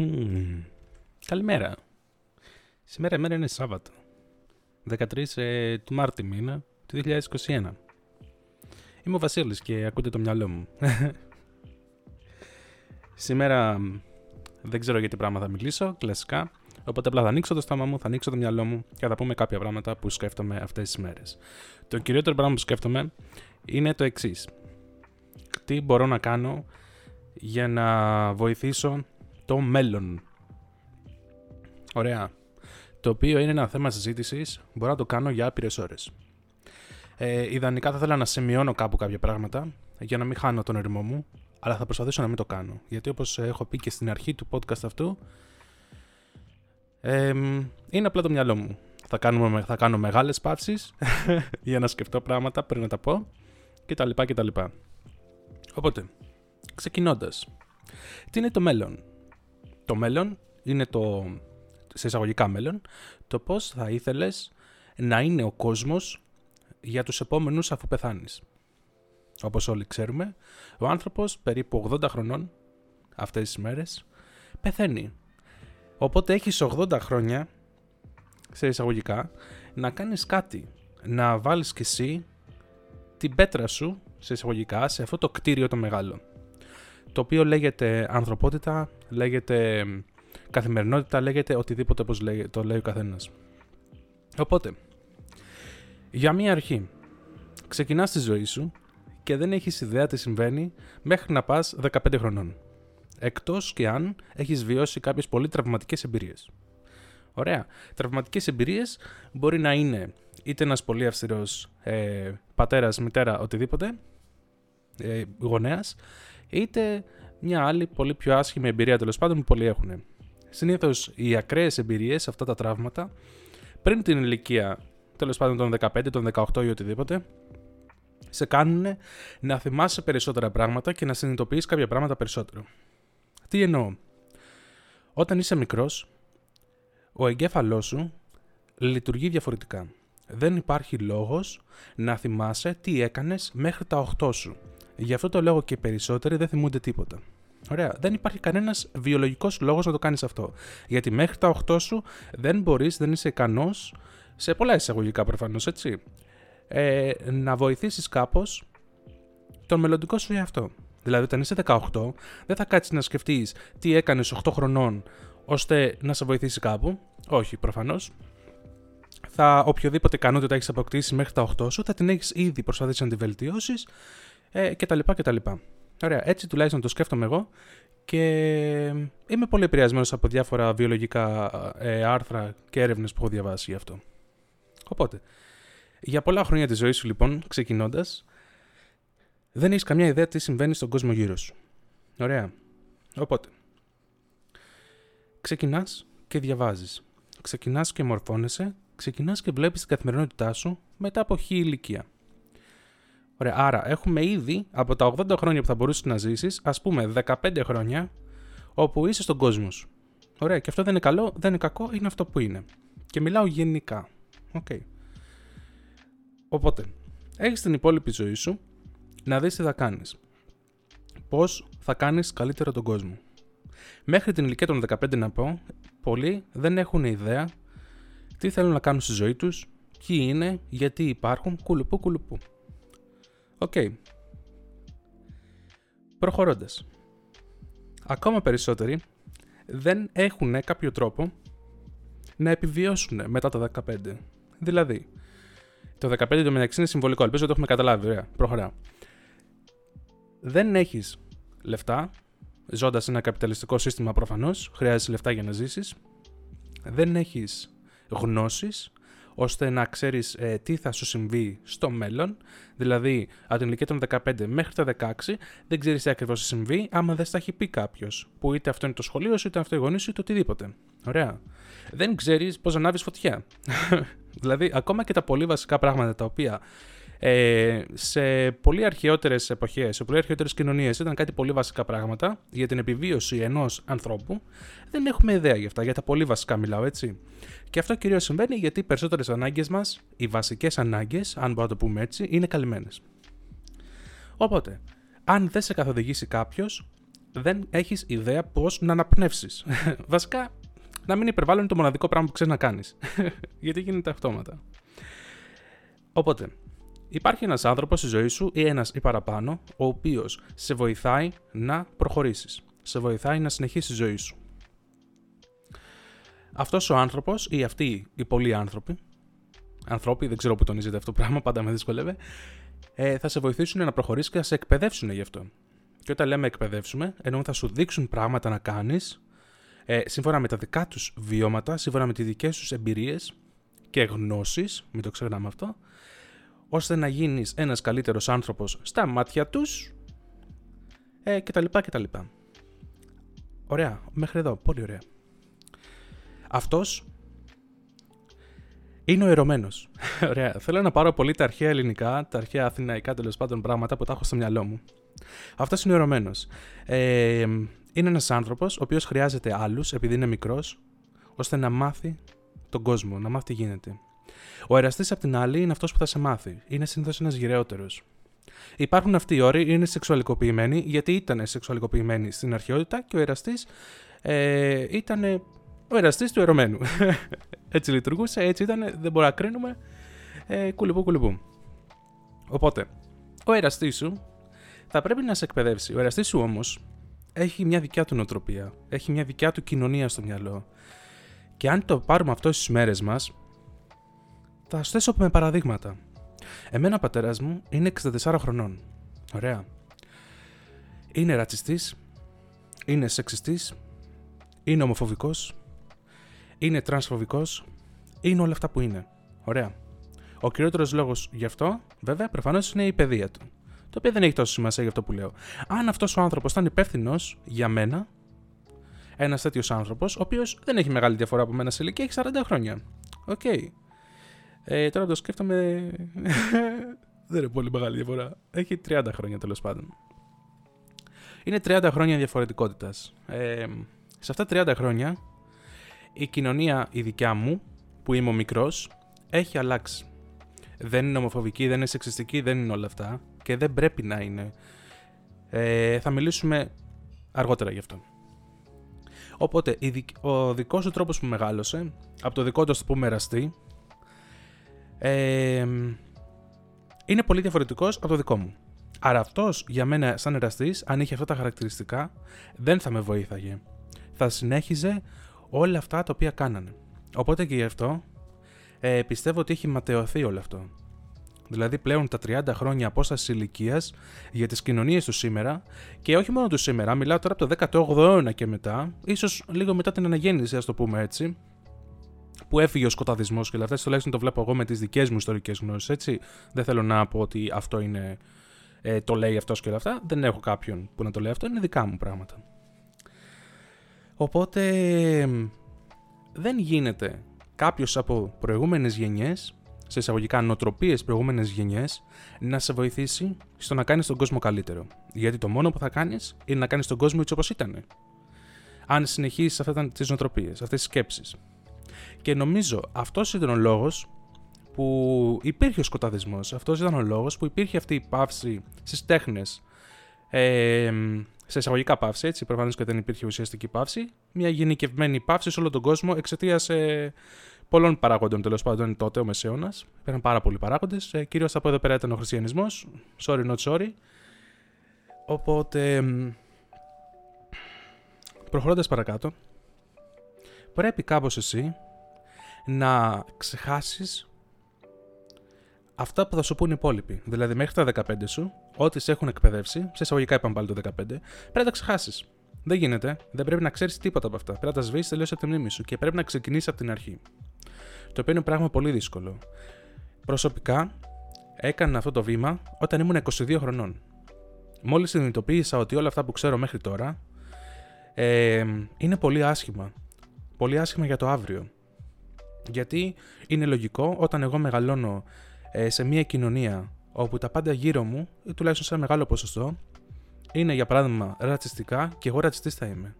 Μμμ. Καλημέρα. Σήμερα η μέρα είναι Σάββατο. 13 ε, του Μάρτη μήνα του 2021. Είμαι ο Βασίλης και ακούτε το μυαλό μου. Σήμερα μ, δεν ξέρω για τι πράγμα θα μιλήσω, κλασικά. Οπότε απλά θα ανοίξω το στόμα μου, θα ανοίξω το μυαλό μου και θα πούμε κάποια πράγματα που σκέφτομαι αυτές τις μέρες. Το κυριότερο πράγμα που σκέφτομαι είναι το εξής. Τι μπορώ να κάνω για να βοηθήσω το μέλλον. Ωραία. Το οποίο είναι ένα θέμα συζήτησης, μπορώ να το κάνω για άπειρες ώρες. Ε, ιδανικά θα ήθελα να σημειώνω κάπου κάποια πράγματα για να μην χάνω τον ρυθμό μου, αλλά θα προσπαθήσω να μην το κάνω. Γιατί όπως έχω πει και στην αρχή του podcast αυτού, ε, είναι απλά το μυαλό μου. Θα, κάνουμε, θα κάνω μεγάλες παύσεις για να σκεφτώ πράγματα πριν να τα πω κτλ. κτλ. Οπότε, ξεκινώντας. Τι είναι το μέλλον; Το μέλλον είναι το, σε εισαγωγικά μέλλον, το πώς θα ήθελες να είναι ο κόσμος για τους επόμενους αφού πεθάνεις. Όπως όλοι ξέρουμε, ο άνθρωπος περίπου 80 χρονών αυτές τις μέρες πεθαίνει. Οπότε έχεις 80 χρόνια, σε εισαγωγικά, να κάνεις κάτι. Να βάλεις κι εσύ την πέτρα σου, σε εισαγωγικά, σε αυτό το κτίριο το μεγάλο. Το οποίο λέγεται ανθρωπότητα, λέγεται καθημερινότητα, λέγεται οτιδήποτε όπως λέει, το λέει ο καθένας. Οπότε, για μία αρχή, ξεκινάς τη ζωή σου και δεν έχεις ιδέα τι συμβαίνει μέχρι να πας 15 χρονών. Εκτός και αν έχεις βιώσει κάποιες πολύ τραυματικές εμπειρίες. Ωραία. Τραυματικές εμπειρίες μπορεί να είναι είτε ένας πολύ αυστηρός ε, πατέρας, μητέρα, οτιδήποτε, ε, γονέας, είτε μια άλλη πολύ πιο άσχημη εμπειρία τέλος πάντων που πολλοί έχουν. Συνήθως οι ακραίες εμπειρίες, αυτά τα τραύματα, πριν την ηλικία τέλος πάντων των 15, των 18 ή οτιδήποτε, σε κάνουν να θυμάσαι περισσότερα πράγματα και να συνειδητοποιείς κάποια πράγματα περισσότερο. Τι εννοώ; Όταν είσαι μικρός, ο εγκέφαλός σου λειτουργεί διαφορετικά. Δεν υπάρχει λόγος να θυμάσαι τι έκανες μέχρι τα 8 σου. Γι' αυτό το λόγο και οι περισσότεροι δεν θυμούνται τίποτα. Ωραία. Δεν υπάρχει κανένας βιολογικός λόγος να το κάνεις αυτό. Γιατί μέχρι τα 8 σου δεν μπορείς, δεν είσαι ικανός, σε πολλά εισαγωγικά προφανώς, έτσι, ε, να βοηθήσεις κάπως τον μελλοντικό σου εαυτό. Δηλαδή, όταν είσαι 18, δεν θα κάτσεις να σκεφτείς τι έκανες 8 χρονών ώστε να σε βοηθήσει κάπου. Όχι, προφανώς. Θα οποιοδήποτε ικανότητα έχεις αποκτήσει μέχρι τα 8 σου, θα την έχεις ήδη προσπαθήσει να τη βελτιώσεις ε, κτλ. κτλ. Ωραία, έτσι τουλάχιστον το σκέφτομαι εγώ και είμαι πολύ επηρεασμένος από διάφορα βιολογικά ε, άρθρα και έρευνες που έχω διαβάσει γι' αυτό. Οπότε, για πολλά χρόνια της ζωής σου λοιπόν, ξεκινώντας, δεν έχεις καμιά ιδέα τι συμβαίνει στον κόσμο γύρω σου. Ωραία. Οπότε, ξεκινάς και διαβάζεις. Ξεκινάς και μορφώνεσαι, ξεκινάς και βλέπεις την καθημερινότητά σου μετά από χι ηλικία. Ωραία, άρα έχουμε ήδη από τα 80 χρόνια που θα μπορούσες να ζήσεις, ας πούμε 15 χρόνια όπου είσαι στον κόσμο σου. Ωραία, και αυτό δεν είναι καλό, δεν είναι κακό, είναι αυτό που είναι. Και μιλάω γενικά. OK. Okay. Οπότε, έχεις την υπόλοιπη ζωή σου να δεις τι θα κάνεις. Πώς θα κάνεις καλύτερα τον κόσμο. Μέχρι την ηλικία των 15 να πω, πολλοί δεν έχουν ιδέα τι θέλουν να κάνουν στη ζωή τους, ποιοι είναι, γιατί υπάρχουν, κουλουπού κουλουπού. OK. Okay. Προχωρώντας. Ακόμα περισσότεροι δεν έχουν κάποιο τρόπο να επιβιώσουν μετά τα 15. Δηλαδή, το 15 το μεταξύ είναι συμβολικό. Ελπίζω ότι το έχουμε καταλάβει. Ωραία, προχωρά. Δεν έχεις λεφτά, ζώντας ένα καπιταλιστικό σύστημα προφανώς, χρειάζεσαι λεφτά για να ζήσεις. Δεν έχεις γνώσεις, ώστε να ξέρεις ε, τι θα σου συμβεί στο μέλλον. Δηλαδή, από την ηλικία των 15 μέχρι τα 16, δεν ξέρεις τι ακριβώς θα συμβεί, άμα δεν στα έχει πει κάποιος. Που είτε αυτό είναι το σχολείο σου, είτε αυτό η γονείς σου, είτε οτιδήποτε. Ωραία. Δεν ξέρεις πώς να ανάβεις φωτιά. δηλαδή, ακόμα και τα πολύ βασικά πράγματα τα οποία ε, σε πολύ αρχαιότερες εποχές, σε πολύ αρχαιότερες κοινωνίες ήταν κάτι πολύ βασικά πράγματα για την επιβίωση ενός ανθρώπου. Δεν έχουμε ιδέα για αυτά, για τα πολύ βασικά μιλάω έτσι. Και αυτό κυρίως συμβαίνει γιατί οι περισσότερες ανάγκες μας, οι βασικές ανάγκες, αν μπορούμε να το πούμε έτσι, είναι καλυμμένες. Οπότε, αν δεν σε καθοδηγήσει κάποιος, δεν έχεις ιδέα πώς να αναπνεύσεις. Βασικά, να μην υπερβάλλουν το μοναδικό πράγμα που ξέρεις να κάνεις. Γιατί γίνεται αυτόματα. Οπότε, υπάρχει ένας άνθρωπος στη ζωή σου ή ένας ή παραπάνω, ο οποίος σε βοηθάει να προχωρήσεις. Σε βοηθάει να συνεχίσεις τη ζωή σου. Αυτός ο άνθρωπος ή αυτοί οι πολλοί άνθρωποι, ανθρώποι, δεν ξέρω που τονίζεται αυτό το πράγμα, πάντα με δυσκολεύει, ε, θα σε βοηθήσουν να προχωρήσεις και θα σε εκπαιδεύσουν γι' αυτό. Και όταν λέμε εκπαιδεύσουμε, εννοούμε θα σου δείξουν πράγματα να κάνεις ε, σύμφωνα με τα δικά τους βιώματα, σύμφωνα με τις δικές τους εμπειρίες και γνώσεις, μην το ξεχνάμε αυτό, ώστε να γίνεις ένας καλύτερος άνθρωπος στα μάτια τους ε, κτλ. κτλ. Ωραία, μέχρι εδώ, πολύ ωραία. Αυτός είναι ο ερωμένος. Ωραία. Θέλω να πάρω πολύ τα αρχαία ελληνικά, τα αρχαία αθηναϊκά τέλος πάντων πράγματα που τα έχω στο μυαλό μου. Αυτός είναι ο ερωμένος. Ε, είναι ένας άνθρωπος ο οποίος χρειάζεται άλλους, επειδή είναι μικρός, ώστε να μάθει τον κόσμο, να μάθει τι γίνεται. Ο εραστής, απ' την άλλη, είναι αυτός που θα σε μάθει. Είναι συνήθως ένας γυρεότερος. Υπάρχουν αυτοί οι όροι, είναι σεξουαλικοποιημένοι, γιατί ήταν σεξουαλικοποιημένοι στην αρχαιότητα και ο εραστής ε, ήταν ο εραστής του ερωμένου. έτσι λειτουργούσε, έτσι ήταν, δεν μπορούμε να κρίνουμε. Ε, κουλουπού, κουλουπού. Οπότε, ο εραστής σου θα πρέπει να σε εκπαιδεύσει. Ο εραστής σου όμως έχει μια δικιά του νοοτροπία. Έχει μια δικιά του κοινωνία στο μυαλό. Και αν το πάρουμε αυτό στις μέρες μας, θα σου θέσω με παραδείγματα. Εμένα ο πατέρας μου είναι 64 χρονών. Ωραία. Είναι ρατσιστής, είναι σεξιστής, είναι ομοφοβικός, είναι τρανσφοβικός, είναι όλα αυτά που είναι. Ωραία. Ο κυριότερος λόγος γι' αυτό, βέβαια, προφανώς είναι η παιδεία του. Το οποίο δεν έχει τόσο σημασία για αυτό που λέω. Αν αυτός ο άνθρωπος ήταν υπεύθυνος για μένα, ένας τέτοιος άνθρωπος, ο οποίος δεν έχει μεγάλη διαφορά από μένα σε ηλικία, έχει 40 χρόνια. OK. Okay. Ε, τώρα το σκέφτομαι. δεν είναι πολύ μεγάλη διαφορά. Έχει 30 χρόνια τέλος πάντων. Είναι 30 χρόνια διαφορετικότητας. Ε, σε αυτά τα 30 χρόνια η κοινωνία η δικιά μου, που είμαι ο μικρός, έχει αλλάξει. Δεν είναι ομοφοβική, δεν είναι σεξιστική, δεν είναι όλα αυτά και δεν πρέπει να είναι. Ε, θα μιλήσουμε αργότερα γι' αυτό. Οπότε, ο δικός σου τρόπος που μεγάλωσε, από το δικό του που μεραστεί, ε, είναι πολύ διαφορετικός από το δικό μου. Άρα αυτός για μένα σαν εραστής, αν είχε αυτά τα χαρακτηριστικά, δεν θα με βοήθαγε. Θα συνέχιζε όλα αυτά τα οποία κάνανε. Οπότε και γι' αυτό ε, πιστεύω ότι έχει ματαιωθεί όλο αυτό. Δηλαδή πλέον τα 30 χρόνια απόστασης ηλικίας για τις κοινωνίες του σήμερα και όχι μόνο του σήμερα, μιλάω τώρα από το 18ο αιώνα και μετά, ίσως λίγο μετά την αναγέννηση, ας το πούμε έτσι, που έφυγε ο σκοταδισμός και όλα αυτά, τουλάχιστον το βλέπω εγώ με τις δικές μου ιστορικές γνώσεις, έτσι. Δεν θέλω να πω ότι αυτό είναι. Ε, το λέει αυτός και όλα αυτά. Δεν έχω κάποιον που να το λέει αυτό, είναι δικά μου πράγματα. Οπότε δεν γίνεται κάποιος από προηγούμενες γενιές, σε εισαγωγικά νοοτροπίες προηγούμενες γενιές, να σε βοηθήσει στο να κάνεις τον κόσμο καλύτερο. Γιατί το μόνο που θα κάνεις είναι να κάνεις τον κόσμο έτσι όπως ήταν. Αν συνεχίσεις αυτές τις νοοτροπίες, αυτές τις σκέψεις. Και νομίζω αυτός ήταν ο λόγος που υπήρχε ο σκοταδισμός, αυτός ήταν ο λόγος που υπήρχε αυτή η πάυση στις τέχνες, ε, σε εισαγωγικά παύση, έτσι, προφανώς και δεν υπήρχε ουσιαστική παύση, μια γενικευμένη παύση σε όλο τον κόσμο εξαιτίας ε, πολλών παράγοντων τέλος πάντων τότε ο Μεσαίωνας. Υπήρχαν πάρα πολλοί παράγοντες. Ε, Κυρίως από εδώ πέρα ήταν ο χριστιανισμός. Sorry, not sorry. Οπότε. Προχωρώντας παρακάτω, πρέπει κάπως εσύ να ξεχάσεις αυτά που θα σου πούν οι υπόλοιποι. Δηλαδή, μέχρι τα 15 σου, ό,τι σε έχουν εκπαιδεύσει, σε εισαγωγικά είπαμε πάλι το 15, πρέπει να τα ξεχάσεις. Δεν γίνεται. Δεν πρέπει να ξέρεις τίποτα από αυτά. Πρέπει να τα σβήσεις τελείως από τη μνήμη σου και πρέπει να ξεκινήσεις από την αρχή. Το οποίο είναι πράγμα πολύ δύσκολο. Προσωπικά, έκανα αυτό το βήμα όταν ήμουν 22 χρονών. Μόλις συνειδητοποίησα ότι όλα αυτά που ξέρω μέχρι τώρα ε, είναι πολύ άσχημα. Πολύ άσχημα για το αύριο. Γιατί είναι λογικό όταν εγώ μεγαλώνω ε, σε μια κοινωνία όπου τα πάντα γύρω μου, ή τουλάχιστον σε ένα μεγάλο ποσοστό, είναι για παράδειγμα ρατσιστικά και εγώ ρατσιστής θα είμαι.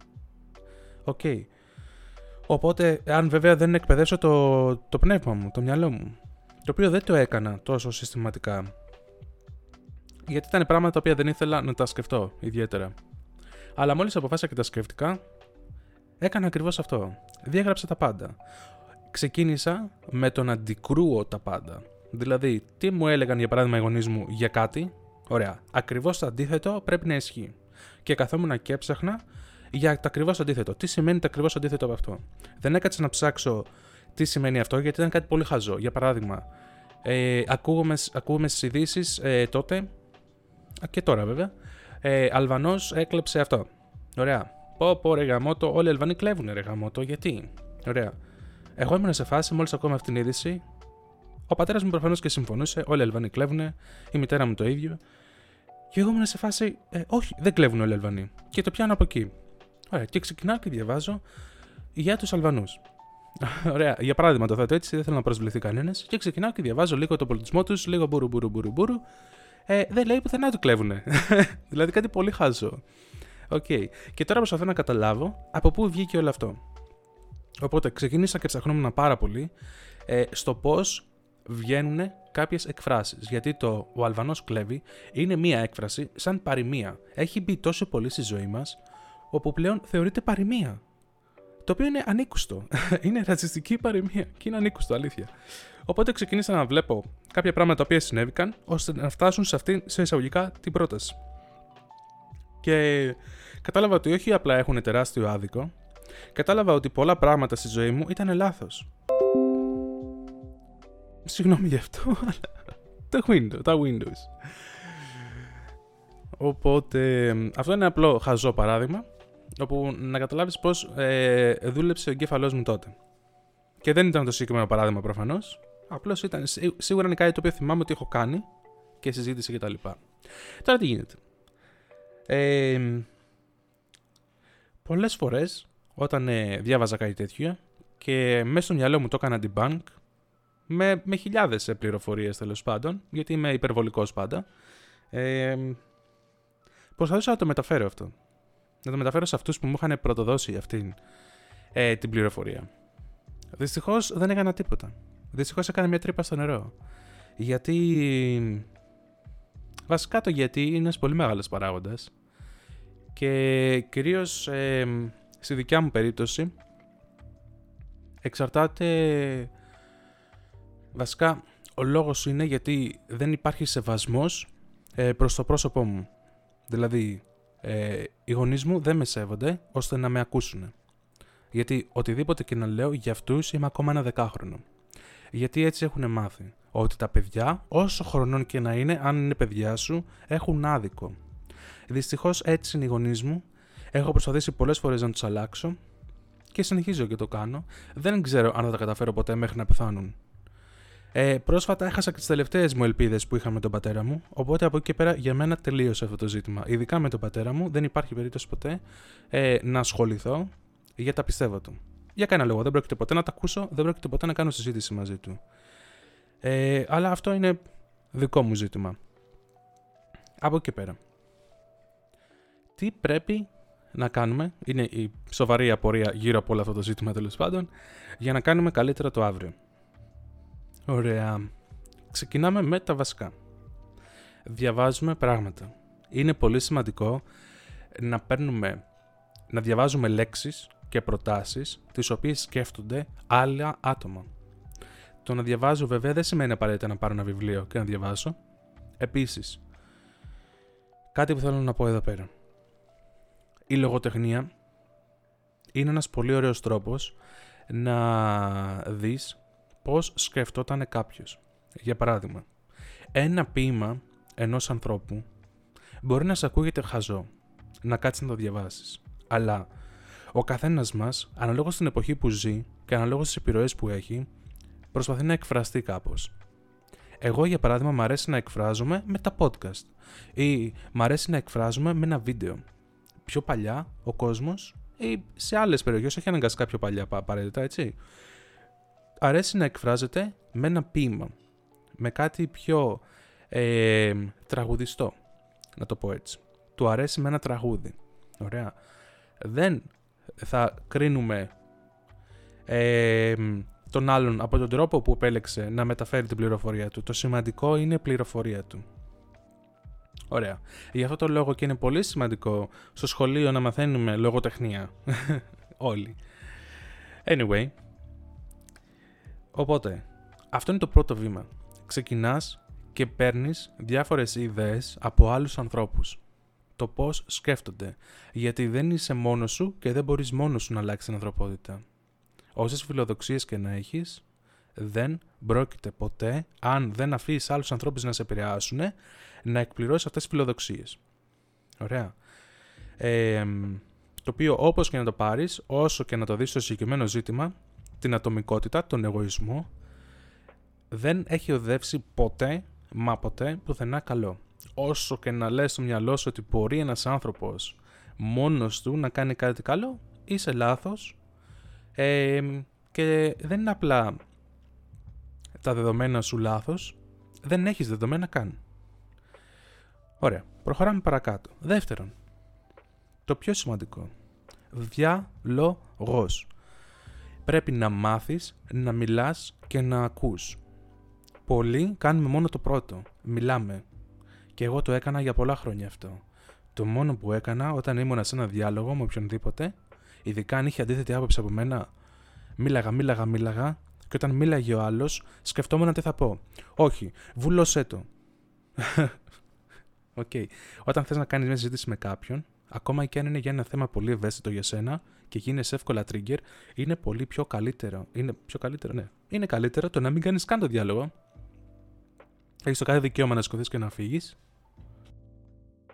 OK. Okay. Οπότε, αν βέβαια δεν εκπαιδεύσω το, το πνεύμα μου, το μυαλό μου, το οποίο δεν το έκανα τόσο συστηματικά, γιατί ήταν πράγματα τα οποία δεν ήθελα να τα σκεφτώ ιδιαίτερα. Αλλά μόλις αποφάσισα και τα σκέφτηκα, έκανα ακριβώς αυτό. Διέγραψα τα πάντα. Ξεκίνησα με το να αντικρούω τα πάντα. Δηλαδή, τι μου έλεγαν για παράδειγμα οι γονείς μου για κάτι, ωραία. Ακριβώς το αντίθετο πρέπει να ισχύει. Και καθόμουν και έψαχνα για το ακριβώς αντίθετο. Τι σημαίνει το ακριβώς αντίθετο από αυτό; Δεν έκατσα να ψάξω τι σημαίνει αυτό, γιατί ήταν κάτι πολύ χαζό. Για παράδειγμα, ε, ακούγουμε, ακούγουμε στις ειδήσεις ε, τότε, και τώρα βέβαια, ε, Αλβανός έκλεψε αυτό. Ωραία. Πω, πω, ρε γαμότο, όλοι οι Αλβανοί κλέβουν ρε γαμότο, γιατί; Ωραία. Εγώ ήμουν σε φάση, μόλις ακόμα αυτήν την είδηση, ο πατέρας μου προφανώς και συμφωνούσε, όλοι οι Αλβανοί κλέβουν, η μητέρα μου το ίδιο. Και εγώ ήμουν σε φάση, ε, όχι, δεν κλέβουν όλοι οι Αλβανοί. Και το πιάνω από εκεί. Ωραία, και ξεκινάω και διαβάζω για τους Αλβανούς. Ωραία, για παράδειγμα το θέτω έτσι, δεν θέλω να προσβληθεί κανένας. Και ξεκινάω και διαβάζω λίγο το πολιτισμό τους, λίγο μπουρου μπουρου μπουρου μπουρου. Ε, δεν λέει πουθενά ότι κλέβουνε. δηλαδή κάτι πολύ χάζο. OK. Okay. Και τώρα προσπαθώ να καταλάβω από πού βγήκε όλο αυτό. Οπότε ξεκίνησα και ψαχνόμουν πάρα πολύ ε, στο πώς βγαίνουν κάποιες εκφράσεις. Γιατί το ο Αλβανός κλέβει είναι μία έκφραση σαν παροιμία. Έχει μπει τόσο πολύ στη ζωή μας, όπου πλέον θεωρείται παροιμία. Το οποίο είναι ανήκουστο. είναι ρατσιστική παροιμία και είναι ανήκουστο, αλήθεια. Οπότε ξεκίνησα να βλέπω κάποια πράγματα τα οποία συνέβηκαν, ώστε να φτάσουν σε αυτή, σε εισαγωγικά, την πρόταση. Και κατάλαβα ότι όχι απλά έχουν τεράστιο άδικο, κατάλαβα ότι πολλά πράγματα στη ζωή μου ήταν λάθος. Συγγνώμη γι' αυτό, αλλά τα Windows, τα Windows. Οπότε, αυτό είναι απλό χαζό παράδειγμα, όπου να καταλάβεις πώς ε, δούλεψε ο εγκέφαλός μου τότε. Και δεν ήταν το συγκεκριμένο παράδειγμα προφανώς, απλώς ήταν, σίγουρα είναι κάτι το οποίο θυμάμαι ότι έχω κάνει και συζήτηση κτλ. Τώρα τι γίνεται. Ε, πολλές φορές όταν ε, διάβαζα κάτι τέτοιο και μέσα στο μυαλό μου το έκανα debunk με, με χιλιάδες ε, πληροφορίες τέλος πάντων, γιατί είμαι υπερβολικός πάντα, ε, προσπαθούσα να το μεταφέρω αυτό. Να το μεταφέρω σε αυτούς που μου είχαν πρωτοδώσει αυτή ε, την πληροφορία. Δυστυχώς δεν έκανα τίποτα. Δυστυχώς έκανα μια τρύπα στο νερό. Γιατί... Βασικά το γιατί είναι ένας πολύ μεγάλος παράγοντας και κυρίως ε, στη δικιά μου περίπτωση εξαρτάται βασικά ο λόγος είναι γιατί δεν υπάρχει σεβασμός ε, προς το πρόσωπό μου. Δηλαδή ε, οι γονείς μου δεν με σέβονται ώστε να με ακούσουν. Γιατί οτιδήποτε και να λέω για αυτούς είμαι ακόμα ένα δεκάχρονο. Γιατί έτσι έχουν μάθει ότι τα παιδιά όσο χρονών και να είναι αν είναι παιδιά σου έχουν άδικο. Δυστυχώς έτσι είναι οι γονείς μου. Έχω προσπαθήσει πολλές φορές να τους αλλάξω και συνεχίζω και το κάνω. Δεν ξέρω αν θα τα καταφέρω ποτέ μέχρι να πεθάνουν. Ε, πρόσφατα έχασα και τις τελευταίες μου ελπίδες που είχα με τον πατέρα μου, οπότε από εκεί και πέρα για μένα τελείωσε αυτό το ζήτημα. Ειδικά με τον πατέρα μου, δεν υπάρχει περίπτωση ποτέ ε, να ασχοληθώ για τα πιστεύω του. Για κανένα λόγο. Δεν πρόκειται ποτέ να τα ακούσω, δεν πρόκειται ποτέ να κάνω συζήτηση μαζί του. Ε, αλλά αυτό είναι δικό μου ζήτημα. Από εκεί και πέρα τι πρέπει να κάνουμε, είναι η σοβαρή απορία γύρω από όλο αυτό το ζήτημα τέλος πάντων, για να κάνουμε καλύτερα το αύριο. Ωραία. Ξεκινάμε με τα βασικά. Διαβάζουμε πράγματα. Είναι πολύ σημαντικό να παίρνουμε, να διαβάζουμε λέξεις και προτάσεις τις οποίες σκέφτονται άλλα άτομα. Το να διαβάζω βέβαια δεν σημαίνει απαραίτητα να πάρω ένα βιβλίο και να διαβάσω. Επίσης, κάτι που θέλω να πω εδώ πέρα η λογοτεχνία είναι ένας πολύ ωραίος τρόπος να δεις πώς σκεφτόταν κάποιος. Για παράδειγμα, ένα ποίημα ενός ανθρώπου μπορεί να σε ακούγεται χαζό, να κάτσεις να το διαβάσεις. Αλλά ο καθένας μας, αναλόγως στην εποχή που ζει και αναλόγως στις επιρροές που έχει, προσπαθεί να εκφραστεί κάπως. Εγώ, για παράδειγμα, μου αρέσει να εκφράζομαι με τα podcast ή μου αρέσει να εκφράζομαι με ένα βίντεο πιο παλιά ο κόσμος ή σε άλλες περιοχές, όχι αναγκαστικά πιο παλιά απαραίτητα, έτσι. Αρέσει να εκφράζεται με ένα ποίημα. Με κάτι πιο ε, τραγουδιστό, να το πω έτσι. Του αρέσει με ένα τραγούδι. Ωραία. Δεν θα κρίνουμε ε, τον άλλον από τον τρόπο που επέλεξε να μεταφέρει την πληροφορία του. Το σημαντικό είναι η πληροφορία του. Ωραία. Γι' αυτό το λόγο και είναι πολύ σημαντικό στο σχολείο να μαθαίνουμε λογοτεχνία. Όλοι. Anyway. Οπότε, αυτό είναι το πρώτο βήμα. Ξεκινάς και παίρνεις διάφορες ιδέες από άλλους ανθρώπους. Το πώς σκέφτονται. Γιατί δεν είσαι μόνος σου και δεν μπορείς μόνος σου να αλλάξεις την ανθρωπότητα. Όσες φιλοδοξίες και να έχεις, δεν πρόκειται ποτέ, αν δεν αφήσεις άλλους ανθρώπους να σε επηρεάσουν, να εκπληρώσει αυτές τις φιλοδοξίες. Ωραία. το οποίο όπως και να το πάρεις, όσο και να το δεις στο συγκεκριμένο ζήτημα, την ατομικότητα, τον εγωισμό, δεν έχει οδεύσει ποτέ, μα ποτέ, πουθενά καλό. Όσο και να λες στο μυαλό σου ότι μπορεί ένας άνθρωπος μόνος του να κάνει κάτι καλό, είσαι λάθος και δεν είναι απλά τα δεδομένα σου λάθος, δεν έχεις δεδομένα καν. Ωραία, προχωράμε παρακάτω. Δεύτερον, το πιο σημαντικό, διάλογος. Πρέπει να μάθεις να μιλάς και να ακούς. Πολλοί κάνουμε μόνο το πρώτο, μιλάμε. Και εγώ το έκανα για πολλά χρόνια αυτό. Το μόνο που έκανα όταν ήμουν σε ένα διάλογο με οποιονδήποτε, ειδικά αν είχε αντίθετη άποψη από μένα, μίλαγα, μίλαγα, μίλαγα, και όταν μίλαγε ο άλλος, σκεφτόμουν τι θα πω. Όχι, βούλωσέ το. Okay. Όταν θες να κάνεις μια συζήτηση με κάποιον, ακόμα και αν είναι για ένα θέμα πολύ ευαίσθητο για σένα και γίνει εύκολα trigger, είναι πολύ πιο καλύτερο. Είναι πιο καλύτερο, ναι. Είναι καλύτερο το να μην κάνεις καν το διάλογο. Έχεις το κάθε δικαίωμα να σκοθεί και να φύγεις.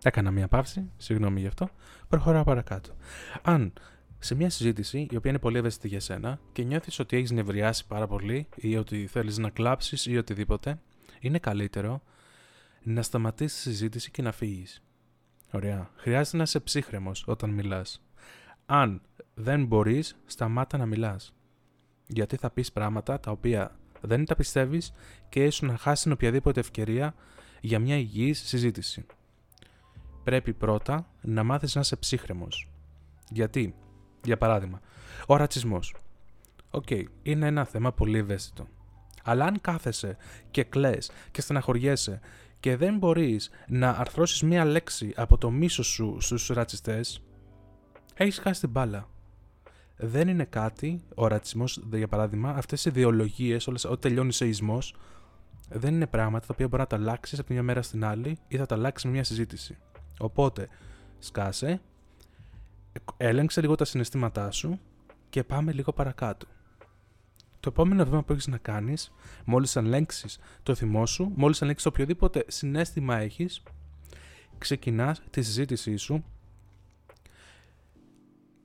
Έκανα μια παύση, συγγνώμη γι' αυτό. Προχωράω παρακάτω. Αν σε μια συζήτηση η οποία είναι πολύ ευαίσθητη για σένα και νιώθεις ότι έχεις νευριάσει πάρα πολύ ή ότι θέλεις να κλάψεις ή οτιδήποτε, είναι καλύτερο να σταματήσεις τη συζήτηση και να φύγεις. Ωραία. Χρειάζεται να είσαι ψύχρεμος όταν μιλάς. Αν δεν μπορείς, σταμάτα να μιλάς. Γιατί θα πεις πράγματα τα οποία δεν τα πιστεύεις και ίσω να χάσεις οποιαδήποτε ευκαιρία για μια υγιής συζήτηση. Πρέπει πρώτα να μάθεις να είσαι ψύχραιμος. Γιατί, για παράδειγμα, ο ρατσισμός. Οκ, είναι ένα θέμα πολύ ευαίσθητο. Αλλά αν κάθεσαι και κλαις και στεναχωριέσαι και δεν μπορείς να αρθρώσεις μία λέξη από το μίσος σου στους ρατσιστές, έχεις χάσει την μπάλα. Δεν είναι κάτι, ο ρατσισμός για παράδειγμα, αυτές οι ιδεολογίες, όλες, ό,τι τελειώνει σε ισμός, δεν είναι πράγματα τα οποία μπορεί να τα αλλάξεις από μια μέρα στην άλλη ή θα τα αλλάξεις με μια συζήτηση. Οπότε, σκάσε, έλεγξε λίγο τα συναισθήματά σου και πάμε λίγο παρακάτω. Το επόμενο βήμα που έχεις να κάνεις, μόλις ελέγξεις το θυμό σου, μόλις ελέγξεις οποιοδήποτε συνέστημα έχεις, ξεκινάς τη συζήτησή σου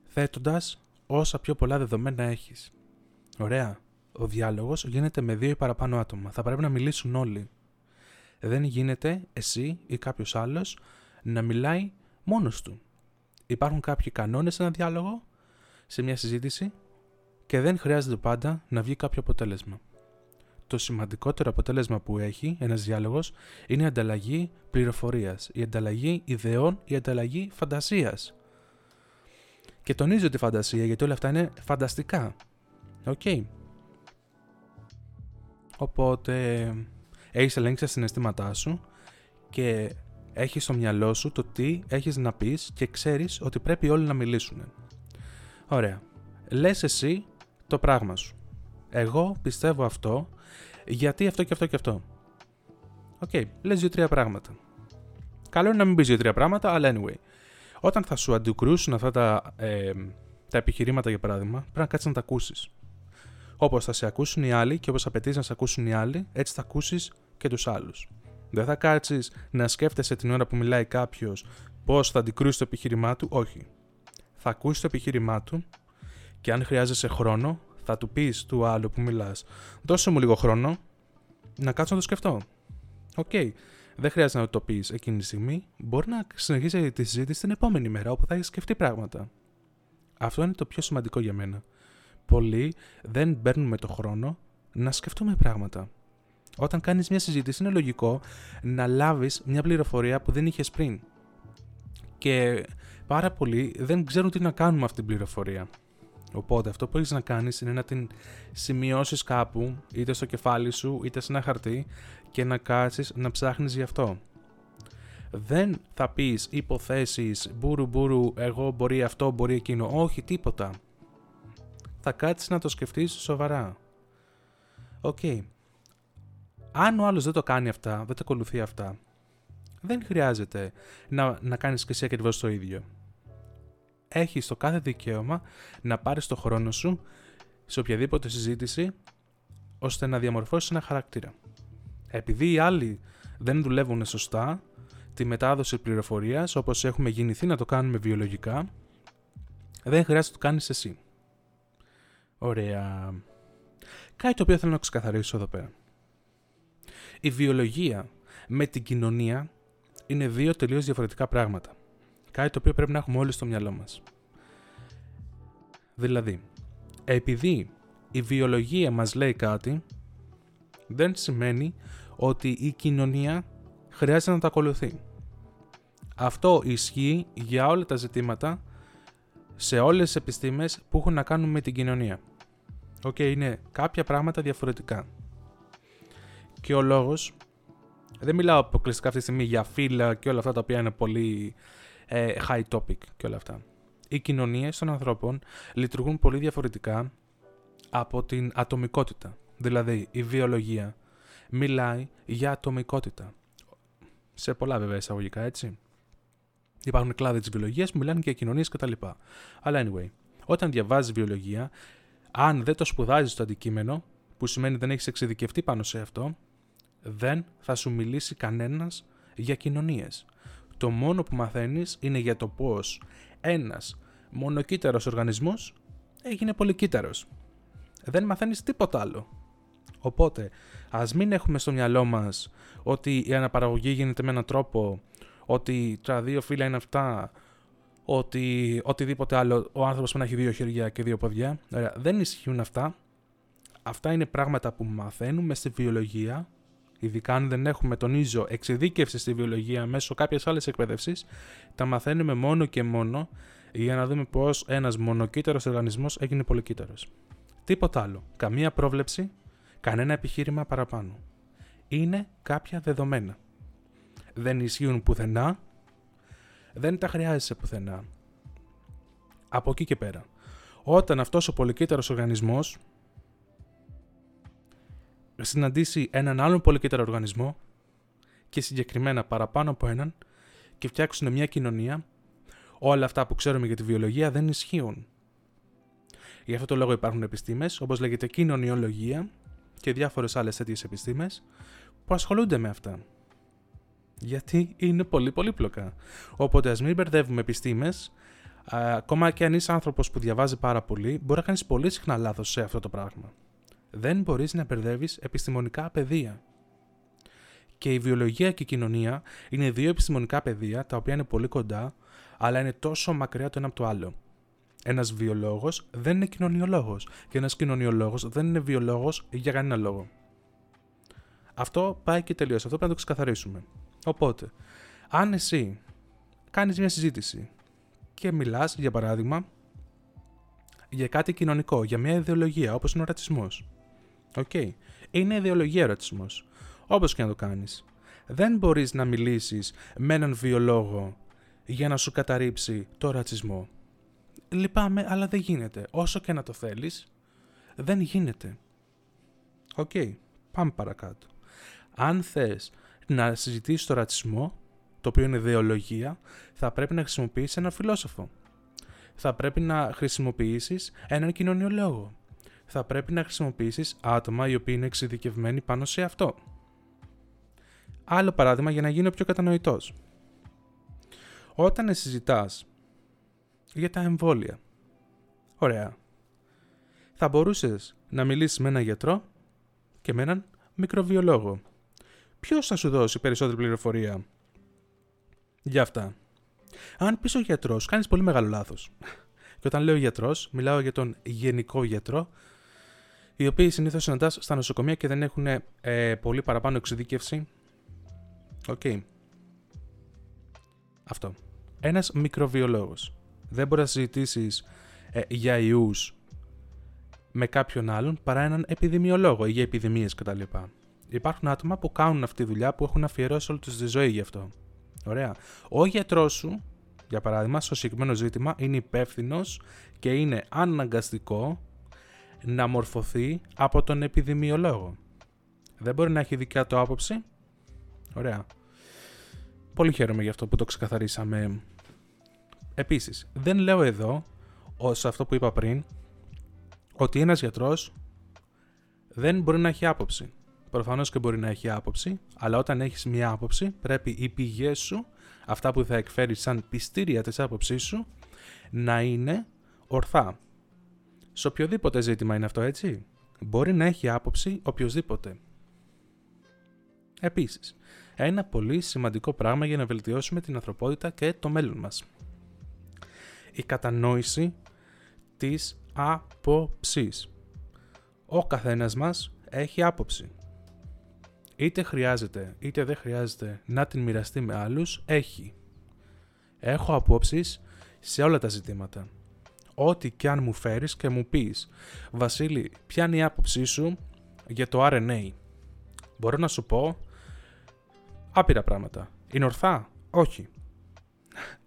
θέτοντας όσα πιο πολλά δεδομένα έχεις. Ωραία. Ο διάλογος γίνεται με δύο ή παραπάνω άτομα. Θα πρέπει να μιλήσουν όλοι. Δεν γίνεται εσύ ή κάποιος άλλος να μιλάει μόνος του. Υπάρχουν κάποιοι κανόνες σε ένα διάλογο, σε μια συζήτηση και δεν χρειάζεται πάντα να βγει κάποιο αποτέλεσμα. Το σημαντικότερο αποτέλεσμα που έχει ένας διάλογος είναι η ανταλλαγή πληροφορίας, η ανταλλαγή ιδεών, η ανταλλαγή φαντασίας. Και τονίζω τη φαντασία γιατί όλα αυτά είναι φανταστικά. Οκ. Οπότε έχεις ελέγξει τα συναισθήματά σου και έχεις στο μυαλό σου το τι έχεις να πεις και ξέρεις ότι πρέπει όλοι να μιλήσουν. Ωραία. Λες εσύ το πράγμα σου. Εγώ πιστεύω αυτό, γιατί αυτό και αυτό και αυτό. OK, okay, λες δύο-τρία πράγματα. Καλό είναι να μην πεις δύο-τρία πράγματα, αλλά anyway. Όταν θα σου αντικρούσουν αυτά τα, ε, τα επιχειρήματα, για παράδειγμα, πρέπει να κάτσεις να τα ακούσεις. Όπως θα σε ακούσουν οι άλλοι και όπως απαιτείς να σε ακούσουν οι άλλοι, έτσι θα ακούσεις και τους άλλους. Δεν θα κάτσεις να σκέφτεσαι την ώρα που μιλάει κάποιος πώς θα αντικρούσει το επιχείρημά του, όχι. Θα ακούσεις το επιχείρημά του και αν χρειάζεσαι χρόνο, θα του πεις του άλλου που μιλάς, δώσε μου λίγο χρόνο να κάτσω να το σκεφτώ. OK. Okay. Δεν χρειάζεται να το πεις εκείνη τη στιγμή. Μπορεί να συνεχίσει τη συζήτηση την επόμενη μέρα όπου θα έχεις σκεφτεί πράγματα. Αυτό είναι το πιο σημαντικό για μένα. Πολλοί δεν παίρνουμε το χρόνο να σκεφτούμε πράγματα. Όταν κάνεις μια συζήτηση είναι λογικό να λάβεις μια πληροφορία που δεν είχες πριν. Και πάρα πολλοί δεν ξέρουν τι να κάνουν με αυτή την πληροφορία. Οπότε αυτό που έχεις να κάνεις είναι να την σημειώσεις κάπου, είτε στο κεφάλι σου, είτε σε ένα χαρτί και να κάτσεις να ψάχνεις γι' αυτό. Δεν θα πεις υποθέσεις μπούρου μπούρου εγώ μπορεί αυτό μπορεί εκείνο. Όχι τίποτα. Θα κάτσεις να το σκεφτείς σοβαρά. Οκ. Αν ο άλλος δεν το κάνει αυτά, δεν το ακολουθεί αυτά, δεν χρειάζεται να, να κάνεις και εσύ ακριβώς το ίδιο. Έχεις το κάθε δικαίωμα να πάρεις το χρόνο σου σε οποιαδήποτε συζήτηση ώστε να διαμορφώσεις ένα χαρακτήρα. Επειδή οι άλλοι δεν δουλεύουν σωστά, τη μετάδοση πληροφορίας όπως έχουμε γεννηθεί να το κάνουμε βιολογικά, δεν χρειάζεται να το κάνεις εσύ. Ωραία. Κάτι το οποίο θέλω να ξεκαθαρίσω εδώ πέρα. Η βιολογία με την κοινωνία είναι δύο τελείως διαφορετικά πράγματα. Κάτι το οποίο πρέπει να έχουμε όλοι στο μυαλό μας. Δηλαδή, επειδή η βιολογία μας λέει κάτι, δεν σημαίνει ότι η κοινωνία χρειάζεται να τα ακολουθεί. Αυτό ισχύει για όλα τα ζητήματα σε όλες τις επιστήμες που έχουν να κάνουν με την κοινωνία. Οκ, είναι κάποια πράγματα διαφορετικά. Και ο λόγος, δεν μιλάω αποκλειστικά αυτή τη στιγμή για φύλλα και όλα αυτά τα οποία είναι πολύ ε, high topic και όλα αυτά. Οι κοινωνίες των ανθρώπων λειτουργούν πολύ διαφορετικά από την ατομικότητα. Δηλαδή, η βιολογία μιλάει για ατομικότητα. Σε πολλά βέβαια εισαγωγικά, έτσι. Υπάρχουν κλάδοι της βιολογίας που μιλάνε για κοινωνίες κτλ. Αλλά anyway, όταν διαβάζεις βιολογία, αν δεν το σπουδάζεις το αντικείμενο, που σημαίνει δεν έχεις εξειδικευτεί πάνω σε αυτό, δεν θα σου μιλήσει κανένας για κοινωνίες. Το μόνο που μαθαίνεις είναι για το πώς ένας μονοκύτταρο οργανισμός έγινε πολυκύτταρο. Δεν μαθαίνεις τίποτα άλλο. Οπότε, ας μην έχουμε στο μυαλό μας ότι η αναπαραγωγή γίνεται με έναν τρόπο, ότι τα δύο φύλλα είναι αυτά, ότι οτιδήποτε άλλο ο άνθρωπος πρέπει να έχει δύο χέρια και δύο ποδιά. Ωραία, δεν ισχύουν αυτά. Αυτά είναι πράγματα που μαθαίνουμε στη βιολογία, ειδικά αν δεν έχουμε, τονίζω, εξειδίκευση στη βιολογία μέσω κάποιας άλλης εκπαίδευσης, τα μαθαίνουμε μόνο και μόνο για να δούμε πώς ένας μονοκύτταρος οργανισμός έγινε πολυκύτταρο. Τίποτα άλλο. Καμία πρόβλεψη, κανένα επιχείρημα παραπάνω. Είναι κάποια δεδομένα. Δεν ισχύουν πουθενά, δεν τα χρειάζεσαι πουθενά. Από εκεί και πέρα. Όταν αυτός ο πολυκύτταρος οργανισμός συναντήσει έναν άλλον πολυκύτταρο οργανισμό και συγκεκριμένα παραπάνω από έναν και φτιάξουν μια κοινωνία, όλα αυτά που ξέρουμε για τη βιολογία δεν ισχύουν. Γι' αυτό το λόγο υπάρχουν επιστήμες, όπως λέγεται κοινωνιολογία και διάφορες άλλες τέτοιες επιστήμες, που ασχολούνται με αυτά. Γιατί είναι πολύ πολύπλοκα. Οπότε ας μην μπερδεύουμε επιστήμες. Ακόμα και αν είσαι άνθρωπος που διαβάζει πάρα πολύ, μπορεί να κάνεις πολύ συχνά λάθος σε αυτό το πράγμα. Δεν μπορείς να μπερδεύεις επιστημονικά πεδία. Και η βιολογία και η κοινωνία είναι δύο επιστημονικά πεδία τα οποία είναι πολύ κοντά, αλλά είναι τόσο μακριά το ένα από το άλλο. Ένας βιολόγος δεν είναι κοινωνιολόγος και ένας κοινωνιολόγος δεν είναι βιολόγος για κανένα λόγο. Αυτό πάει και τελείωσε. Αυτό πρέπει να το ξεκαθαρίσουμε. Οπότε, αν εσύ κάνεις μια συζήτηση και μιλάς, για παράδειγμα, για κάτι κοινωνικό, για μια ιδεολογία, όπως είναι ο ρατσισμός. Οκ. Είναι ιδεολογία ο ρατσισμός. Όπως και να το κάνεις. Δεν μπορείς να μιλήσεις με έναν βιολόγο για να σου καταρρύψει το ρατσισμό. Λυπάμαι, αλλά δεν γίνεται. Όσο και να το θέλεις, δεν γίνεται. Οκ. Πάμε παρακάτω. Αν θες να συζητήσεις το ρατσισμό, το οποίο είναι ιδεολογία, θα πρέπει να χρησιμοποιήσεις έναν φιλόσοφο. Θα πρέπει να χρησιμοποιήσεις έναν κοινωνιολόγο. Θα πρέπει να χρησιμοποιήσεις άτομα οι οποίοι είναι εξειδικευμένοι πάνω σε αυτό. Άλλο παράδειγμα για να γίνω πιο κατανοητός. Όταν συζητά για τα εμβόλια. Ωραία. Θα μπορούσες να μιλήσεις με έναν γιατρό και με έναν μικροβιολόγο ποιος θα σου δώσει περισσότερη πληροφορία για αυτά; Αν πεις ο γιατρός, κάνεις πολύ μεγάλο λάθος. Και όταν λέω γιατρός, μιλάω για τον γενικό γιατρό, οι οποίοι συνήθως συναντάς στα νοσοκομεία και δεν έχουν ε, πολύ παραπάνω εξειδίκευση. Οκ. Αυτό. Ένας μικροβιολόγος. Δεν μπορεί να συζητήσεις ε, για ιούς με κάποιον άλλον παρά έναν επιδημιολόγο ή για επιδημίες κτλ υπάρχουν άτομα που κάνουν αυτή τη δουλειά που έχουν αφιερώσει όλη τους τη ζωή γι' αυτό. Ωραία. Ο γιατρός σου, για παράδειγμα, στο συγκεκριμένο ζήτημα, είναι υπεύθυνος και είναι αναγκαστικό να μορφωθεί από τον επιδημιολόγο. Δεν μπορεί να έχει δικιά του άποψη. Ωραία. Πολύ χαίρομαι για αυτό που το ξεκαθαρίσαμε. Επίσης, δεν λέω εδώ, ως αυτό που είπα πριν, ότι ένας γιατρός δεν μπορεί να έχει άποψη. Προφανώς και μπορεί να έχει άποψη, αλλά όταν έχεις μια άποψη πρέπει οι πηγές σου, αυτά που θα εκφέρεις σαν πιστήρια της άποψής σου, να είναι ορθά. Σε οποιοδήποτε ζήτημα είναι αυτό έτσι. Μπορεί να έχει άποψη οποιοδήποτε. Επίσης, ένα πολύ σημαντικό πράγμα για να βελτιώσουμε την ανθρωπότητα και το μέλλον μας. Η κατανόηση της άποψης. Ο καθένας μας έχει άποψη. Είτε χρειάζεται είτε δεν χρειάζεται να την μοιραστεί με άλλους, έχει. Έχω απόψεις σε όλα τα ζητήματα. Ό,τι και αν μου φέρεις και μου πεις «Βασίλη, ποια είναι η άποψή σου για το RNA» Μπορώ να σου πω άπειρα πράγματα. Είναι ορθά; Όχι.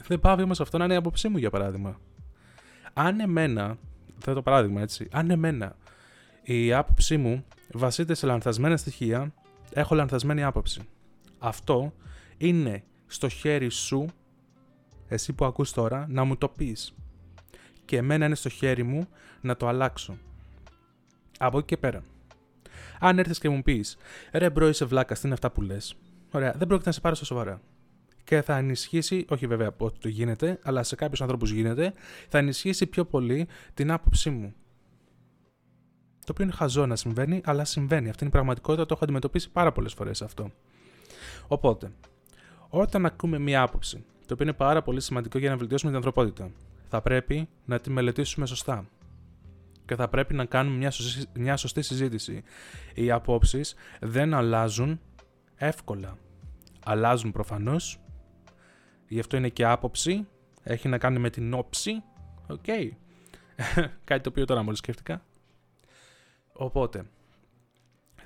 δεν πάβει όμως αυτό να είναι η άποψή μου για παράδειγμα. Αν εμένα, θα το παράδειγμα έτσι, αν εμένα η άποψή μου βασίζεται σε λανθασμένα στοιχεία, έχω λανθασμένη άποψη. Αυτό είναι στο χέρι σου, εσύ που ακούς τώρα, να μου το πεις. Και εμένα είναι στο χέρι μου να το αλλάξω. Από εκεί και πέρα. Αν έρθεις και μου πεις, ρε bro, είσαι βλάκας, τι είναι αυτά που λες; Ωραία, δεν πρόκειται να σε πάρω στα σοβαρά. Και θα ενισχύσει, όχι βέβαια ότι το γίνεται, αλλά σε κάποιους ανθρώπους γίνεται, θα ενισχύσει πιο πολύ την άποψή μου. Το οποίο είναι χαζό να συμβαίνει, αλλά συμβαίνει. Αυτή είναι η πραγματικότητα, το έχω αντιμετωπίσει πάρα πολλές φορές αυτό. Οπότε, όταν ακούμε μία άποψη, το οποίο είναι πάρα πολύ σημαντικό για να βελτιώσουμε την ανθρωπότητα, θα πρέπει να τη μελετήσουμε σωστά. Και θα πρέπει να κάνουμε μια σωστή, μια σωστή συζήτηση. Οι απόψεις δεν αλλάζουν εύκολα. Αλλάζουν προφανώς. Γι' αυτό είναι και άποψη. Έχει να κάνει με την όψη. OK. Okay. Κάτι το οποίο τώρα μόλις σκέφτηκα. Οπότε,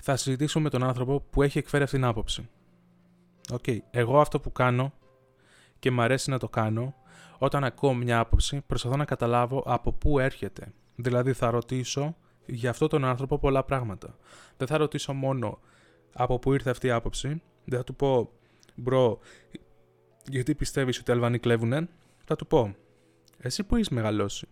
θα συζητήσω με τον άνθρωπο που έχει εκφέρει αυτήν την άποψη. OK. Okay. Εγώ αυτό που κάνω και μου αρέσει να το κάνω, όταν ακούω μια άποψη, προσπαθώ να καταλάβω από πού έρχεται. Δηλαδή θα ρωτήσω για αυτόν τον άνθρωπο πολλά πράγματα. Δεν θα ρωτήσω μόνο από πού ήρθε αυτή η άποψη. Δεν θα του πω, bro, γιατί πιστεύεις ότι οι Αλβανοί κλέβουνε; Θα του πω, εσύ πού έχεις μεγαλώσει.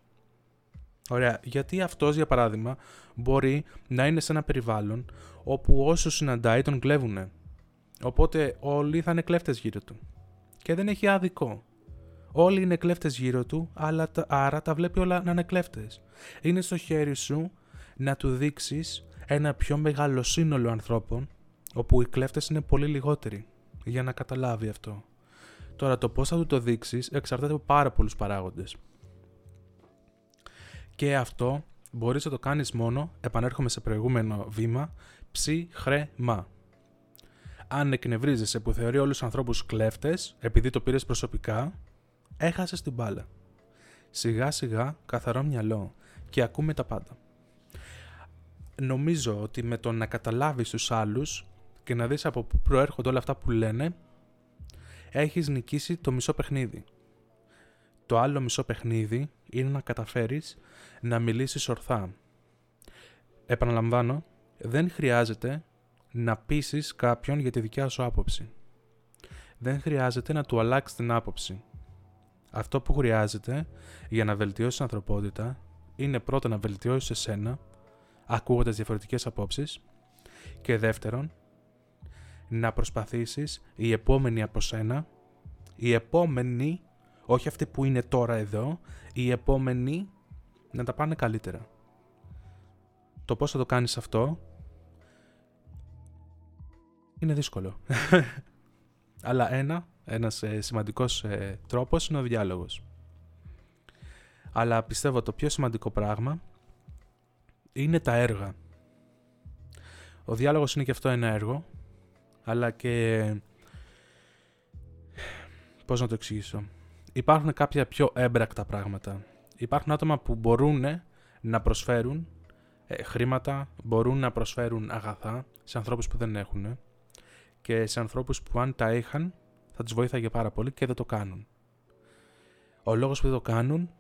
Ωραία, γιατί αυτός για παράδειγμα μπορεί να είναι σε ένα περιβάλλον όπου όσους συναντάει τον κλέβουνε. Οπότε όλοι θα είναι κλέφτες γύρω του. Και δεν έχει άδικο. Όλοι είναι κλέφτες γύρω του, αλλά άρα τα βλέπει όλα να είναι κλέφτες. Είναι στο χέρι σου να του δείξεις ένα πιο μεγάλο σύνολο ανθρώπων, όπου οι κλέφτες είναι πολύ λιγότεροι, για να καταλάβει αυτό. Τώρα το πώς θα του το δείξεις εξαρτάται από πάρα πολλούς παράγοντες. Και αυτό μπορείς να το κάνεις μόνο, επανέρχομαι σε προηγούμενο βήμα, ψυχρέμα. Αν εκνευρίζεσαι που θεωρεί όλους τους ανθρώπους κλέφτες, επειδή το πήρες προσωπικά, έχασες την μπάλα. Σιγά σιγά καθαρό μυαλό και ακούμε τα πάντα. Νομίζω ότι με το να καταλάβεις τους άλλους και να δεις από πού προέρχονται όλα αυτά που λένε, έχεις νικήσει το μισό παιχνίδι. Το άλλο μισό παιχνίδι είναι να καταφέρεις να μιλήσεις ορθά. Επαναλαμβάνω, δεν χρειάζεται να πείσεις κάποιον για τη δικιά σου άποψη. Δεν χρειάζεται να του αλλάξεις την άποψη. Αυτό που χρειάζεται για να βελτιώσεις την ανθρωπότητα είναι πρώτα να βελτιώσεις εσένα, ακούγοντας διαφορετικές απόψεις, και δεύτερον, να προσπαθήσεις η επόμενη από σένα, η επόμενη, όχι αυτή που είναι τώρα εδώ, η επόμενη να τα πάνε καλύτερα. Το πώς θα το κάνεις αυτό είναι δύσκολο. Αλλά ένα ένας ε, σημαντικός ε, τρόπος είναι ο διάλογος. Αλλά πιστεύω το πιο σημαντικό πράγμα είναι τα έργα. Ο διάλογος είναι και αυτό ένα έργο, αλλά και... Πώς να το εξηγήσω. Υπάρχουν κάποια πιο έμπρακτα πράγματα. Υπάρχουν άτομα που μπορούν να προσφέρουν ε, χρήματα, μπορούν να προσφέρουν αγαθά σε ανθρώπους που δεν έχουν και σε ανθρώπους που αν τα είχαν θα τους βοήθαγε πάρα πολύ και δεν το κάνουν. Ο λόγος που δεν το κάνουν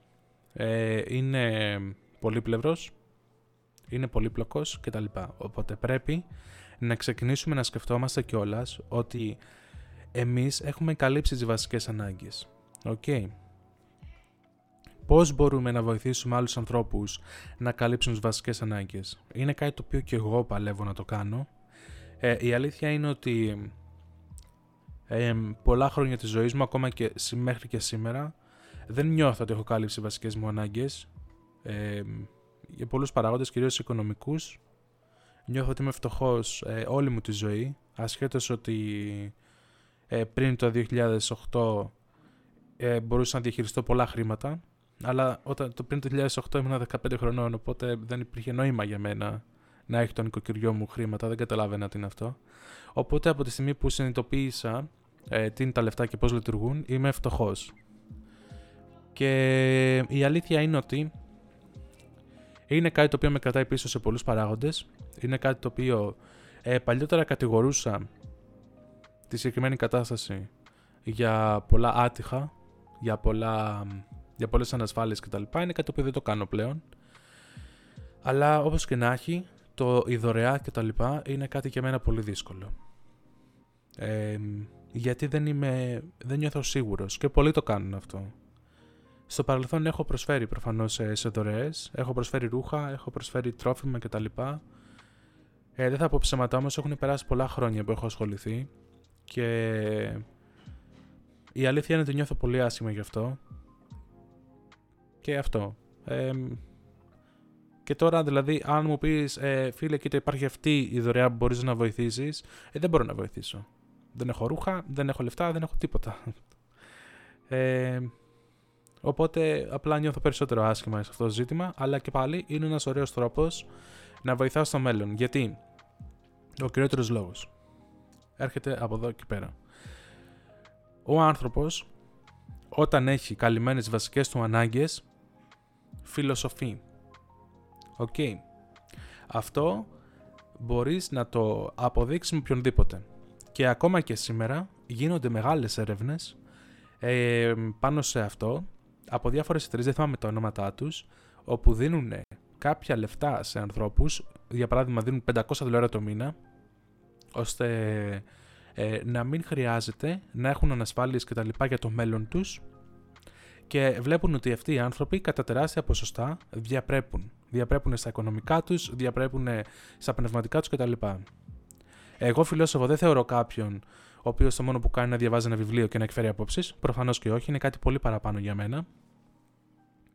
ε, είναι πολύπλευρος, είναι πολύπλοκος κτλ. Οπότε πρέπει να ξεκινήσουμε να σκεφτόμαστε κιόλας ότι εμείς έχουμε καλύψει τις βασικές ανάγκες. OK. Okay. Πώς μπορούμε να βοηθήσουμε άλλους ανθρώπους να καλύψουν τις βασικές ανάγκες. Είναι κάτι το οποίο και εγώ παλεύω να το κάνω. Ε, η αλήθεια είναι ότι ε, πολλά χρόνια της ζωής μου, ακόμα και μέχρι και σήμερα, δεν νιώθω ότι έχω κάλυψει βασικές μου ανάγκες. Ε, για πολλούς παράγοντες, κυρίως οικονομικούς. Νιώθω ότι είμαι φτωχός ε, όλη μου τη ζωή, ασχέτως ότι ε, πριν το 2008 ε, μπορούσα να διαχειριστώ πολλά χρήματα, αλλά όταν, το πριν το 2008 ήμουν 15 χρονών, οπότε δεν υπήρχε νόημα για μένα να έχει το νοικοκυριό μου χρήματα, δεν καταλάβαινα τι είναι αυτό. Οπότε από τη στιγμή που συνειδητοποίησα ε, τι είναι τα λεφτά και πώς λειτουργούν, είμαι φτωχός. Και η αλήθεια είναι ότι είναι κάτι το οποίο με κρατάει πίσω σε πολλούς παράγοντες. Είναι κάτι το οποίο ε, παλιότερα κατηγορούσα τη συγκεκριμένη κατάσταση για πολλά άτυχα, για, πολλά, για πολλές ανασφάλειες κτλ. Είναι κάτι το οποίο δεν το κάνω πλέον. Αλλά όπως και να έχει, το η δωρεά κτλ. είναι κάτι για μένα πολύ δύσκολο. Ε, γιατί δεν είμαι, δεν νιώθω σίγουρος και πολλοί το κάνουν αυτό. Στο παρελθόν έχω προσφέρει προφανώς σε, σε δωρεές, έχω προσφέρει ρούχα, έχω προσφέρει τρόφιμα κτλ. Ε, δεν θα πω ψέματα όμως, έχουν περάσει πολλά χρόνια που έχω ασχοληθεί και η αλήθεια είναι ότι νιώθω πολύ άσχημα γι' αυτό. Και αυτό. Ε, και τώρα δηλαδή αν μου πεις ε, φίλε κοίτα υπάρχει αυτή η δωρεά που μπορείς να βοηθήσεις, ε, δεν μπορώ να βοηθήσω. Δεν έχω ρούχα, δεν έχω λεφτά, δεν έχω τίποτα. Ε, οπότε απλά νιώθω περισσότερο άσχημα σε αυτό το ζήτημα, αλλά και πάλι είναι ένας ωραίος τρόπος να βοηθάω στο μέλλον. Γιατί; Ο κυριότερος λόγος έρχεται από εδώ και πέρα. Ο άνθρωπος όταν έχει καλυμμένες βασικές του ανάγκες φιλοσοφεί. Οκ. Αυτό μπορείς να το αποδείξεις με οποιονδήποτε. Και ακόμα και σήμερα γίνονται μεγάλες έρευνες ε, πάνω σε αυτό από διάφορες εταιρείες, δεν θυμάμαι τα ονόματά τους, όπου δίνουν κάποια λεφτά σε ανθρώπους, για παράδειγμα δίνουν 500 δολάρια το μήνα, ώστε ε, να μην χρειάζεται να έχουν ανασφάλειες και τα λοιπά για το μέλλον τους και βλέπουν ότι αυτοί οι άνθρωποι κατά τεράστια ποσοστά διαπρέπουν. Διαπρέπουν στα οικονομικά τους, διαπρέπουν στα πνευματικά τους κτλ. Εγώ φιλόσοφο δεν θεωρώ κάποιον ο οποίος το μόνο που κάνει είναι να διαβάζει ένα βιβλίο και να εκφέρει απόψεις. Προφανώς και όχι, είναι κάτι πολύ παραπάνω για μένα.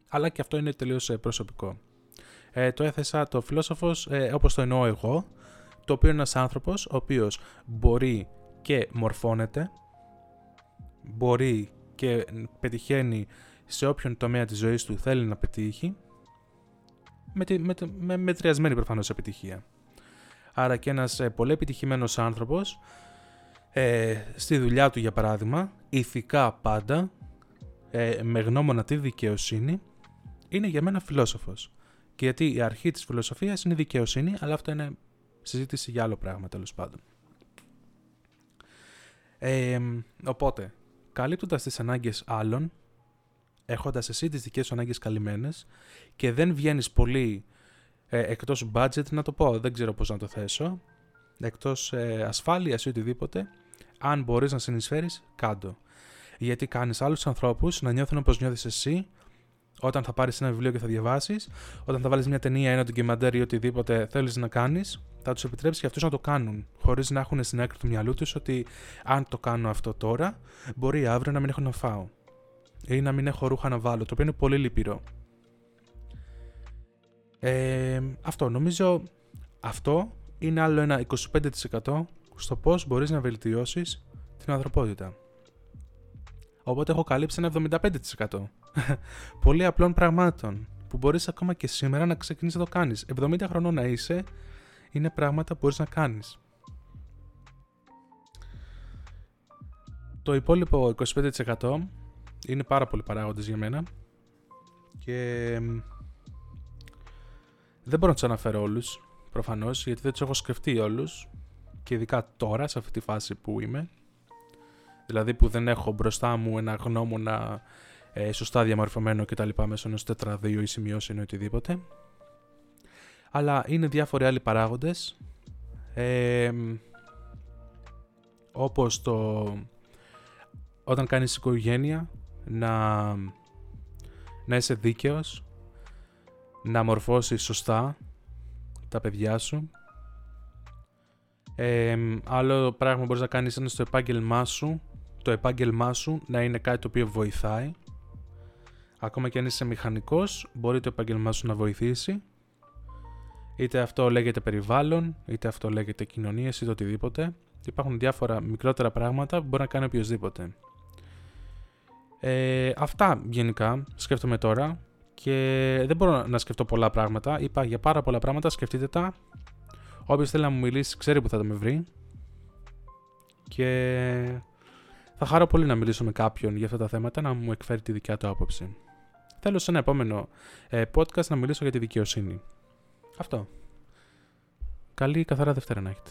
Αλλά και αυτό είναι τελείως ε, προσωπικό. Ε, το έθεσα το φιλόσοφος ε, όπως το εννοώ εγώ, το οποίο είναι ένας άνθρωπος ο οποίος μπορεί και μορφώνεται, μπορεί και πετυχαίνει σε όποιον τομέα της ζωής του θέλει να πετύχει, με, με, με μετριασμένη προφανώς επιτυχία. Άρα και ένας ε, πολύ επιτυχημένος άνθρωπος, ε, στη δουλειά του για παράδειγμα, ηθικά πάντα, ε, με γνώμονα τη δικαιοσύνη, είναι για μένα φιλόσοφος. Και γιατί η αρχή της φιλοσοφίας είναι η δικαιοσύνη, αλλά αυτό είναι συζήτηση για άλλο πράγμα τέλος πάντων. Ε, οπότε, καλύπτοντας τις ανάγκες άλλων, έχοντας εσύ τις δικές σου ανάγκες καλυμμένες και δεν βγαίνεις πολύ ε, εκτός budget, να το πω, δεν ξέρω πώς να το θέσω, εκτός ε, ασφάλειας ή οτιδήποτε, αν μπορείς να συνεισφέρεις, κάντο. Γιατί κάνεις άλλους ανθρώπους να νιώθουν όπως νιώθεις εσύ όταν θα πάρεις ένα βιβλίο και θα διαβάσεις, όταν θα βάλεις μια ταινία, ένα ντοκιμαντέρ ή οτιδήποτε θέλεις να κάνεις, θα τους επιτρέψεις και αυτούς να το κάνουν. Χωρίς να έχουν στην άκρη του μυαλού τους ότι αν το κάνω αυτό τώρα, μπορεί αύριο να μην έχω να φάω. Ή να μην έχω ρούχα να βάλω, το οποίο είναι πολύ λυπηρό. Ε, αυτό νομίζω αυτό είναι άλλο ένα 25% στο πώς μπορείς να βελτιώσεις την ανθρωπότητα. Οπότε έχω καλύψει ένα 75%. Πολύ απλών πραγμάτων που μπορείς ακόμα και σήμερα να ξεκινήσεις να το κάνεις. 70 χρονών να είσαι είναι πράγματα που μπορείς να κάνεις. Το υπόλοιπο 25% είναι πάρα πολλοί παράγοντες για μένα και δεν μπορώ να τους αναφέρω όλους προφανώς γιατί δεν τους έχω σκεφτεί όλους και ειδικά τώρα σε αυτή τη φάση που είμαι Δηλαδή που δεν έχω μπροστά μου ένα γνώμονα ε, σωστά διαμορφωμένο κτλ. μέσω ενός τετραδίου ή σημειώσεων ή οτιδήποτε. Αλλά είναι διάφοροι άλλοι παράγοντες ε, όπως το όταν κάνεις οικογένεια να, να είσαι δίκαιος να μορφώσεις σωστά τα παιδιά σου ε, άλλο πράγμα που μπορείς να κάνεις είναι στο επάγγελμά σου το επάγγελμά σου να είναι κάτι το οποίο βοηθάει ακόμα και αν είσαι μηχανικός μπορεί το επάγγελμά σου να βοηθήσει. Είτε αυτό λέγεται περιβάλλον είτε αυτό λέγεται κοινωνίες είτε οτιδήποτε. Υπάρχουν διάφορα μικρότερα πράγματα που μπορεί να κάνει οποιοδήποτε ε, αυτά γενικά σκέφτομαι τώρα και δεν μπορώ να σκεφτώ πολλά πράγματα. Είπα για πάρα πολλά πράγματα σκεφτείτε τα. Όποιος θέλει να μου μιλήσει, ξέρει που θα το με βρει. Και θα χαρώ πολύ να μιλήσω με κάποιον για αυτά τα θέματα, να μου εκφέρει τη δικιά του άποψη. Θέλω σε ένα επόμενο ε, podcast να μιλήσω για τη δικαιοσύνη. Αυτό. Καλή καθαρά Δευτέρα να έχετε.